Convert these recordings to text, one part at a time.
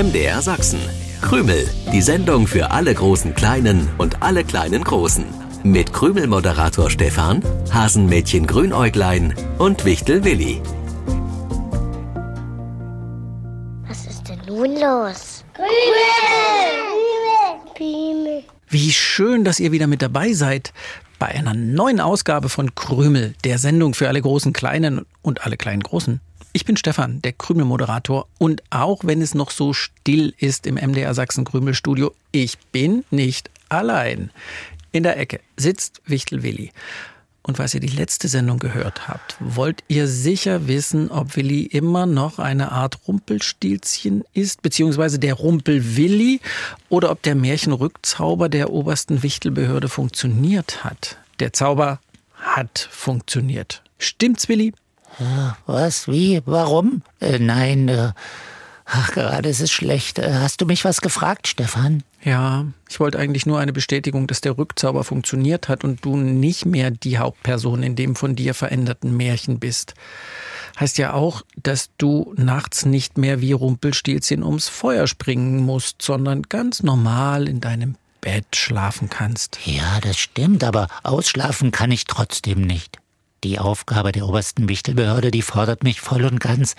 MDR Sachsen. Krümel, die Sendung für alle großen Kleinen und alle kleinen Großen. Mit Krümel-Moderator Stefan, Hasenmädchen Grünäuglein und Wichtel Willi. Was ist denn nun los? Wie schön, dass ihr wieder mit dabei seid bei einer neuen Ausgabe von Krümel, der Sendung für alle großen Kleinen und alle kleinen Großen. Ich bin Stefan, der Krümel-Moderator und auch wenn es noch so still ist im MDR Sachsen Krümel-Studio, ich bin nicht allein. In der Ecke sitzt Wichtel Willi. Und falls ihr die letzte Sendung gehört habt, wollt ihr sicher wissen, ob Willi immer noch eine Art Rumpelstilzchen ist, beziehungsweise der Rumpelwilli, oder ob der Märchenrückzauber der obersten Wichtelbehörde funktioniert hat. Der Zauber hat funktioniert. Stimmt's, Willi? Was? Wie? Warum? Äh, nein, äh, ach, gerade ist es schlecht. Äh, hast du mich was gefragt, Stefan? Ja, ich wollte eigentlich nur eine Bestätigung, dass der Rückzauber funktioniert hat und du nicht mehr die Hauptperson in dem von dir veränderten Märchen bist. Heißt ja auch, dass du nachts nicht mehr wie Rumpelstilzchen ums Feuer springen musst, sondern ganz normal in deinem Bett schlafen kannst. Ja, das stimmt, aber ausschlafen kann ich trotzdem nicht. Die Aufgabe der obersten Wichtelbehörde, die fordert mich voll und ganz.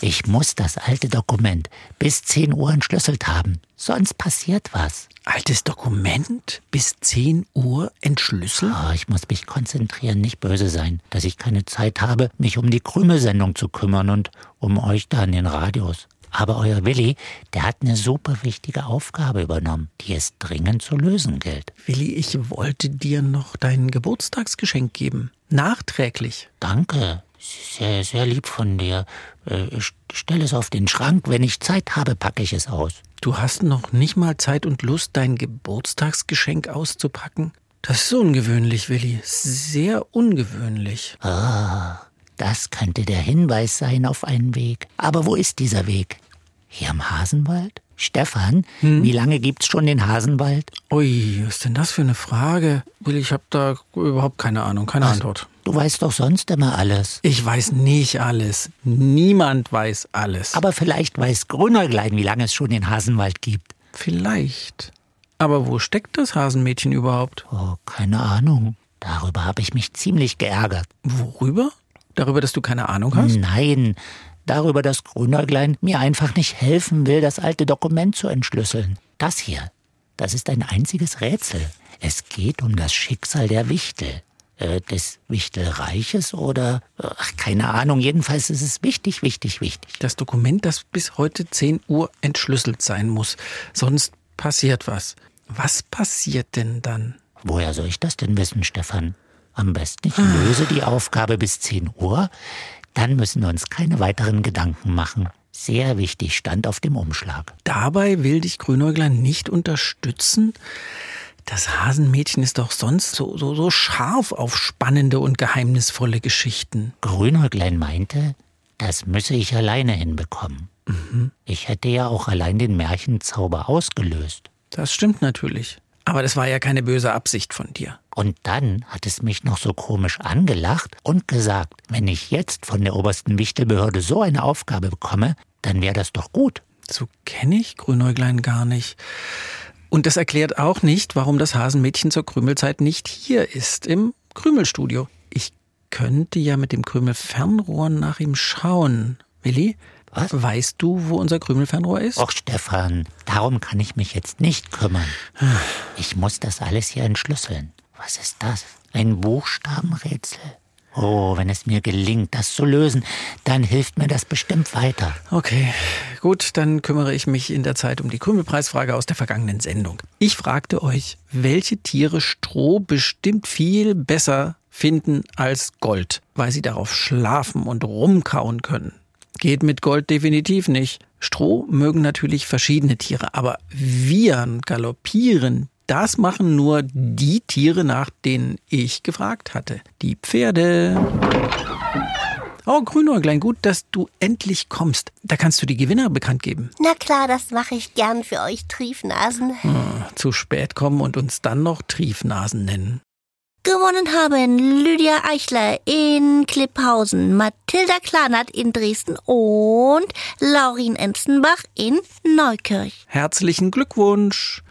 Ich muss das alte Dokument bis 10 Uhr entschlüsselt haben. Sonst passiert was. Altes Dokument? Bis 10 Uhr entschlüsselt? Oh, ich muss mich konzentrieren, nicht böse sein, dass ich keine Zeit habe, mich um die Krümelsendung zu kümmern und um euch da in den Radios. Aber euer Willi, der hat eine super wichtige Aufgabe übernommen, die es dringend zu lösen gilt. Willi, ich wollte dir noch dein Geburtstagsgeschenk geben. Nachträglich. Danke. Sehr, sehr lieb von dir. Äh, stell es auf den Schrank. Wenn ich Zeit habe, packe ich es aus. Du hast noch nicht mal Zeit und Lust, dein Geburtstagsgeschenk auszupacken? Das ist ungewöhnlich, Willi. Sehr ungewöhnlich. Ah, das könnte der Hinweis sein auf einen Weg. Aber wo ist dieser Weg? Hier im Hasenwald? Stefan, hm? wie lange gibt's schon den Hasenwald? Ui, was ist denn das für eine Frage? Willi, ich habe da überhaupt keine Ahnung, keine was? Antwort. Du weißt doch sonst immer alles. Ich weiß nicht alles. Niemand weiß alles. Aber vielleicht weiß Grünäuglein, wie lange es schon den Hasenwald gibt. Vielleicht. Aber wo steckt das Hasenmädchen überhaupt? Oh, keine Ahnung. Darüber habe ich mich ziemlich geärgert. Worüber? Darüber, dass du keine Ahnung hast? Nein, darüber, dass Grünäuglein mir einfach nicht helfen will, das alte Dokument zu entschlüsseln. Das hier, das ist ein einziges Rätsel. Es geht um das Schicksal der Wichtel. Äh, des Wichtelreiches oder ach, keine Ahnung. Jedenfalls ist es wichtig, wichtig, wichtig. Das Dokument, das bis heute 10 Uhr entschlüsselt sein muss. Sonst passiert was. Was passiert denn dann? Woher soll ich das denn wissen, Stefan? Am besten ich löse die Aufgabe bis 10 Uhr, dann müssen wir uns keine weiteren Gedanken machen. Sehr wichtig stand auf dem Umschlag. Dabei will dich Grünäuglein nicht unterstützen? Das Hasenmädchen ist doch sonst so, so, so scharf auf spannende und geheimnisvolle Geschichten. Grünäuglein meinte, das müsse ich alleine hinbekommen. Mhm. Ich hätte ja auch allein den Märchenzauber ausgelöst. Das stimmt natürlich. Aber das war ja keine böse Absicht von dir. Und dann hat es mich noch so komisch angelacht und gesagt, wenn ich jetzt von der obersten Wichtelbehörde so eine Aufgabe bekomme, dann wäre das doch gut. So kenne ich Grünäuglein gar nicht. Und das erklärt auch nicht, warum das Hasenmädchen zur Krümelzeit nicht hier ist, im Krümelstudio. Ich könnte ja mit dem Krümelfernrohr nach ihm schauen. Willi, was? Weißt du, wo unser Krümelfernrohr ist? Och, Stefan, darum kann ich mich jetzt nicht kümmern. Ich muss das alles hier entschlüsseln. Was ist das? Ein Buchstabenrätsel? Oh, wenn es mir gelingt, das zu lösen, dann hilft mir das bestimmt weiter. Okay, gut, dann kümmere ich mich in der Zeit um die Krümelpreisfrage aus der vergangenen Sendung. Ich fragte euch, welche Tiere Stroh bestimmt viel besser finden als Gold, weil sie darauf schlafen und rumkauen können. Geht mit Gold definitiv nicht. Stroh mögen natürlich verschiedene Tiere, aber Viren, Galoppieren, das machen nur die Tiere, nach denen ich gefragt hatte. Die Pferde. Oh, Grünäuglein, gut, dass du endlich kommst. Da kannst du die Gewinner bekannt geben. Na klar, das mache ich gern für euch Triefnasen. Hm, zu spät kommen und uns dann noch Triefnasen nennen. Gewonnen haben Lydia Eichler in Klipphausen, Mathilda Klanert in Dresden und Laurin Emstenbach in Neukirch. Herzlichen Glückwunsch.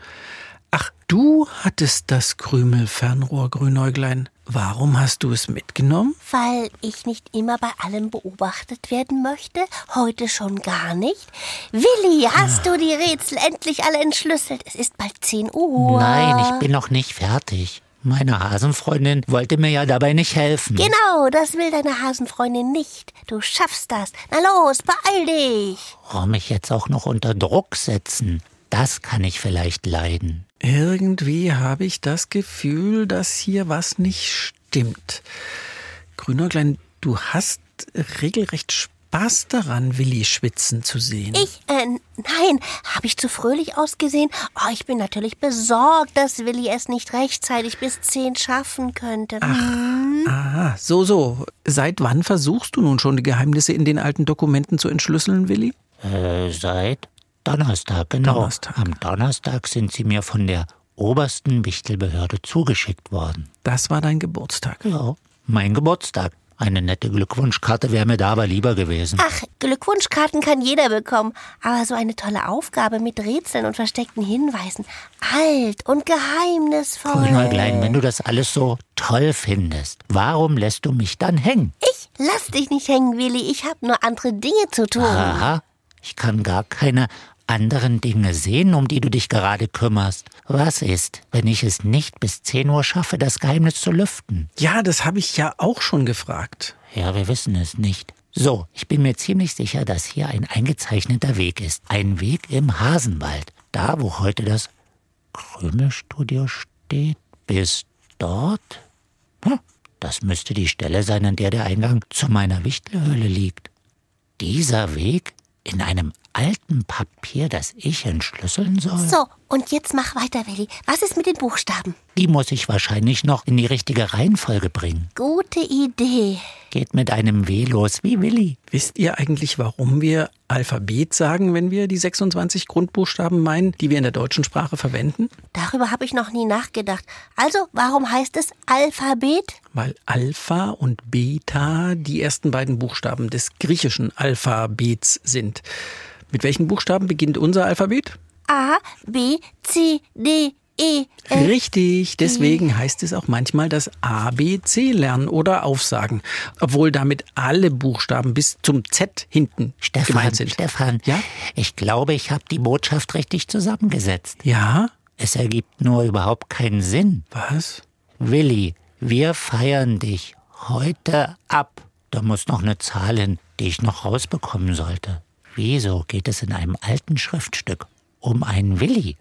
Ach, du hattest das Krümelfernrohr, Grünäuglein. Warum hast du es mitgenommen? Weil ich nicht immer bei allem beobachtet werden möchte, heute schon gar nicht. Willi, hast du die Rätsel endlich alle entschlüsselt? Es ist bald 10 Uhr. Nein, ich bin noch nicht fertig. Meine Hasenfreundin wollte mir ja dabei nicht helfen. Genau, das will deine Hasenfreundin nicht. Du schaffst das. Na los, beeil dich. Oh, mich jetzt auch noch unter Druck setzen. Das kann ich vielleicht leiden. Irgendwie habe ich das Gefühl, dass hier was nicht stimmt. Grünäuglein, du hast regelrecht Spaß daran, Willi schwitzen zu sehen. Ich, äh, nein, habe ich zu fröhlich ausgesehen? Oh, ich bin natürlich besorgt, dass Willi es nicht rechtzeitig bis 10 schaffen könnte. Hm? Aha, so, so. Seit wann versuchst du nun schon die Geheimnisse in den alten Dokumenten zu entschlüsseln, Willi? Äh, seit Donnerstag, genau. Donnerstag. Am Donnerstag sind sie mir von der obersten Wichtelbehörde zugeschickt worden. Das war dein Geburtstag. Ja, mein Geburtstag. Eine nette Glückwunschkarte wäre mir da aber lieber gewesen. Ach, Glückwunschkarten kann jeder bekommen, aber so eine tolle Aufgabe mit Rätseln und versteckten Hinweisen, alt und geheimnisvoll. Grünäuglein, wenn du das alles so toll findest, warum lässt du mich dann hängen? Ich lass dich nicht hängen, Willi. Ich habe nur andere Dinge zu tun. Aha, ich kann gar keine anderen Dinge sehen, um die du dich gerade kümmerst. Was ist, wenn ich es nicht bis 10 Uhr schaffe, das Geheimnis zu lüften? Ja, das habe ich ja auch schon gefragt. Ja, wir wissen es nicht. So, ich bin mir ziemlich sicher, dass hier ein eingezeichneter Weg ist. Ein Weg im Hasenwald. Da, wo heute das Krümelstudio steht. Bis dort? Hm, das müsste die Stelle sein, an der der Eingang zu meiner Wichtelhöhle liegt. Dieser Weg in einem alten Papier, das ich entschlüsseln soll? So, und jetzt mach weiter, Willi. Was ist mit den Buchstaben? Die muss ich wahrscheinlich noch in die richtige Reihenfolge bringen. Gute Idee. Geht mit einem W los wie Willi. Wisst ihr eigentlich, warum wir Alphabet sagen, wenn wir die 26 Grundbuchstaben meinen, die wir in der deutschen Sprache verwenden? Darüber habe ich noch nie nachgedacht. Also, warum heißt es Alphabet? Weil Alpha und Beta die ersten beiden Buchstaben des griechischen Alphabets sind. Mit welchen Buchstaben beginnt unser Alphabet? A, B, C, D, E, F. Richtig, deswegen heißt es auch manchmal das ABC lernen oder aufsagen, obwohl damit alle Buchstaben bis zum Z hinten Stefan, gemeint sind. Stefan, Ja? ich glaube, ich habe die Botschaft richtig zusammengesetzt. Ja? Es ergibt nur überhaupt keinen Sinn. Was? Willi, wir feiern dich heute ab. Da muss noch eine Zahl hin, die ich noch rausbekommen sollte. Wieso geht es in einem alten Schriftstück um einen Willi?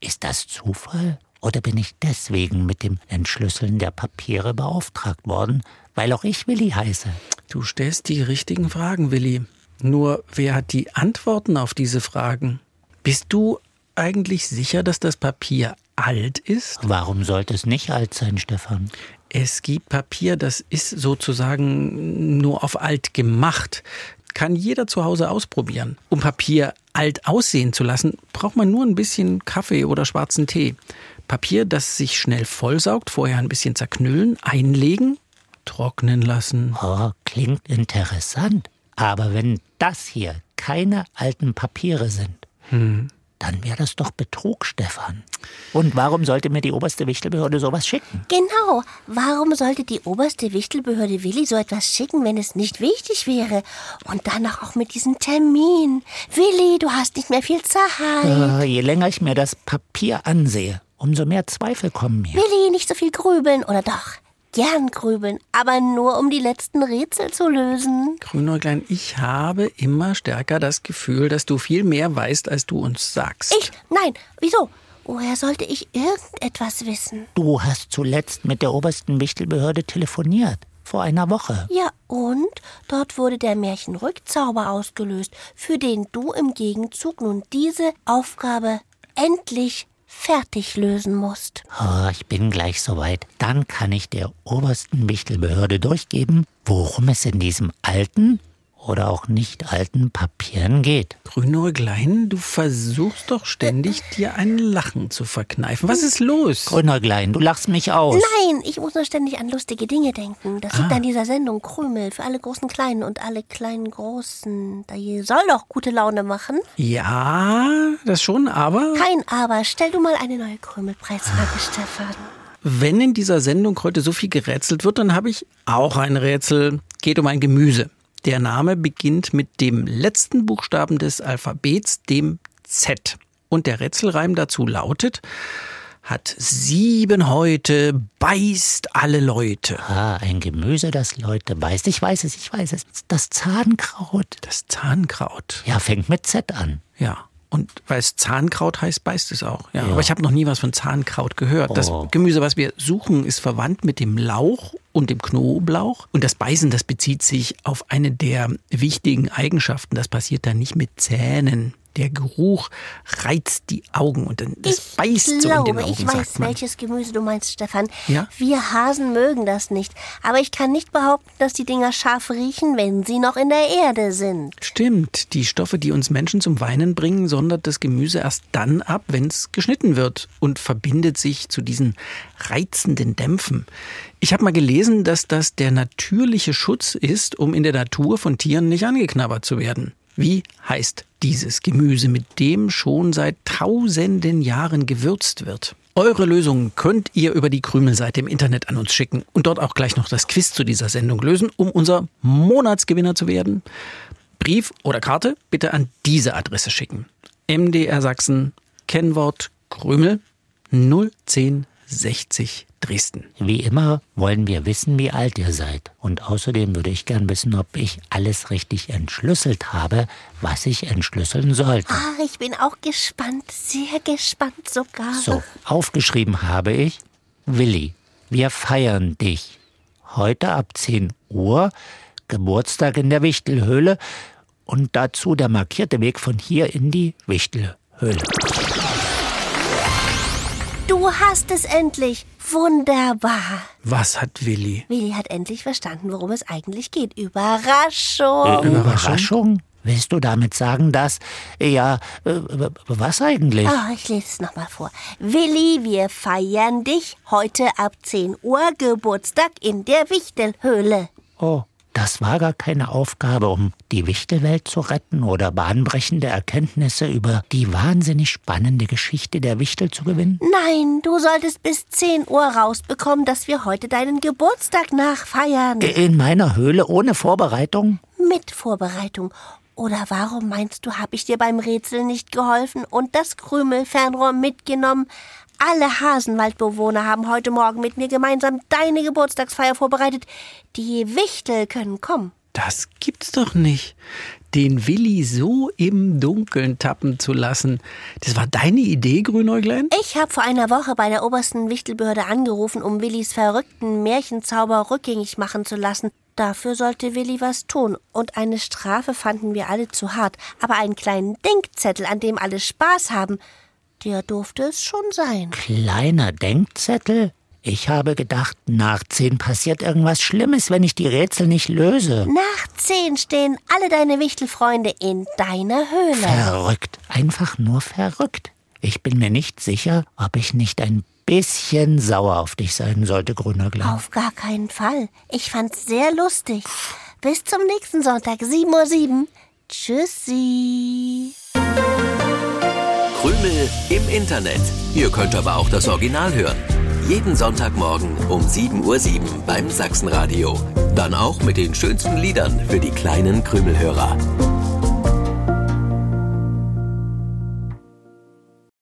Ist das Zufall? Oder bin ich deswegen mit dem Entschlüsseln der Papiere beauftragt worden, weil auch ich Willi heiße? Du stellst die richtigen Fragen, Willi. Nur wer hat die Antworten auf diese Fragen? Bist du eigentlich sicher, dass das Papier alt ist? Warum sollte es nicht alt sein, Stefan? Es gibt Papier, das ist sozusagen nur auf alt gemacht. Kann jeder zu Hause ausprobieren. Um Papier alt aussehen zu lassen, braucht man nur ein bisschen Kaffee oder schwarzen Tee. Papier, das sich schnell vollsaugt, vorher ein bisschen zerknüllen, einlegen, trocknen lassen. Oh, klingt interessant. Aber wenn das hier keine alten Papiere sind, dann wäre das doch Betrug, Stefan. Und warum sollte mir die oberste Wichtelbehörde sowas schicken? Genau. Warum sollte die oberste Wichtelbehörde Willi so etwas schicken, wenn es nicht wichtig wäre? Und dann auch mit diesem Termin. Willi, du hast nicht mehr viel Zeit. Äh, je länger ich mir das Papier ansehe, umso mehr Zweifel kommen mir. Willi, nicht so viel grübeln, oder doch? Gern grübeln, aber nur um die letzten Rätsel zu lösen. Grünäuglein, ich habe immer stärker das Gefühl, dass du viel mehr weißt, als du uns sagst. Ich? Nein, wieso? Woher sollte ich irgendetwas wissen? Du hast zuletzt mit der obersten Wichtelbehörde telefoniert. Vor einer Woche. Ja, und? Dort wurde der Märchenrückzauber ausgelöst, für den du im Gegenzug nun diese Aufgabe endlich fertig lösen musst. Oh, ich bin gleich soweit. Dann kann ich der obersten Wichtelbehörde durchgeben, worum es in diesem alten oder auch nicht alten Papieren geht. Grünäuglein, du versuchst doch ständig, dir ein Lachen zu verkneifen. Was ist los? Grünäuglein, du lachst mich aus. Nein, ich muss nur ständig an lustige Dinge denken. Das liegt Ah. an dieser Sendung Krümel für alle großen Kleinen und alle kleinen Großen. Da soll doch gute Laune machen. Ja, das schon, aber Kein Aber. Stell du mal eine neue Krümelpreisfrage, Stefan. wenn in dieser Sendung heute so viel gerätselt wird, dann habe ich auch ein Rätsel. Geht um ein Gemüse. Der Name beginnt mit dem letzten Buchstaben des Alphabets, dem Z. Und der Rätselreim dazu lautet, hat sieben Häute, beißt alle Leute. Ah, ein Gemüse, das Leute beißt. Ich weiß es, ich weiß es. Das Zahnkraut. Das Zahnkraut. Ja, fängt mit Z an. Ja. Und weil es Zahnkraut heißt, beißt es auch. Ja. Aber ich habe noch nie was von Zahnkraut gehört. Das Oh. Gemüse, was wir suchen, ist verwandt mit dem Lauch und dem Knoblauch. Und das Beißen, das bezieht sich auf eine der wichtigen Eigenschaften. Das passiert dann nicht mit Zähnen. Der Geruch reizt die Augen und dann das ich beißt so in glaube, den Augen, ich weiß, welches Gemüse du meinst, Stefan. Ja? Wir Hasen mögen das nicht. Aber ich kann nicht behaupten, dass die Dinger scharf riechen, wenn sie noch in der Erde sind. Stimmt, die Stoffe, die uns Menschen zum Weinen bringen, sondert das Gemüse erst dann ab, wenn es geschnitten wird und verbindet sich zu diesen reizenden Dämpfen. Ich habe mal gelesen, dass das der natürliche Schutz ist, um in der Natur von Tieren nicht angeknabbert zu werden. Wie heißt dieses Gemüse, mit dem schon seit tausenden Jahren gewürzt wird? Eure Lösungen könnt ihr über die Krümelseite im Internet an uns schicken und dort auch gleich noch das Quiz zu dieser Sendung lösen, um unser Monatsgewinner zu werden. Brief oder Karte bitte an diese Adresse schicken. MDR Sachsen, Kennwort Krümel 01060 Dresden. Wie immer wollen wir wissen, wie alt ihr seid. Und außerdem würde ich gern wissen, ob ich alles richtig entschlüsselt habe, was ich entschlüsseln sollte. Ah, ich bin auch gespannt, sehr gespannt sogar. So, aufgeschrieben habe ich, Willi, wir feiern dich. Heute ab 10 Uhr, Geburtstag in der Wichtelhöhle und dazu der markierte Weg von hier in die Wichtelhöhle. Du hast es endlich. Wunderbar. Was hat Willi? Willi hat endlich verstanden, worum es eigentlich geht. Überraschung. Äh, Überraschung? Willst du damit sagen, dass, ja, äh, was eigentlich? Ah, ich lese es nochmal vor. Willi, wir feiern dich heute ab 10 Uhr Geburtstag in der Wichtelhöhle. Oh, das war gar keine Aufgabe, um die Wichtelwelt zu retten oder bahnbrechende Erkenntnisse über die wahnsinnig spannende Geschichte der Wichtel zu gewinnen? Nein, du solltest bis 10 Uhr rausbekommen, dass wir heute deinen Geburtstag nachfeiern. In meiner Höhle ohne Vorbereitung? Mit Vorbereitung. Oder warum meinst du, habe ich dir beim Rätsel nicht geholfen und das Krümelfernrohr mitgenommen? Alle Hasenwaldbewohner haben heute Morgen mit mir gemeinsam deine Geburtstagsfeier vorbereitet. Die Wichtel können kommen. Das gibt's doch nicht. Den Willi so im Dunkeln tappen zu lassen. Das war deine Idee, Grünäuglein? Ich habe vor einer Woche bei der obersten Wichtelbehörde angerufen, um Willis verrückten Märchenzauber rückgängig machen zu lassen. Dafür sollte Willi was tun. Und eine Strafe fanden wir alle zu hart. Aber einen kleinen Denkzettel, an dem alle Spaß haben, der durfte es schon sein. Kleiner Denkzettel? Ich habe gedacht, nach zehn passiert irgendwas Schlimmes, wenn ich die Rätsel nicht löse. Nach zehn stehen alle deine Wichtelfreunde in deiner Höhle. Verrückt. Einfach nur verrückt. Ich bin mir nicht sicher, ob ich nicht ein bisschen sauer auf dich sein sollte, grüner Glan. Auf gar keinen Fall. Ich fand's sehr lustig. Bis zum nächsten Sonntag, 7.07 Uhr. Tschüssi. Krümel im Internet. Ihr könnt aber auch das Original hören. Jeden Sonntagmorgen um 7.07 Uhr beim Sachsenradio. Dann auch mit den schönsten Liedern für die kleinen Krümelhörer.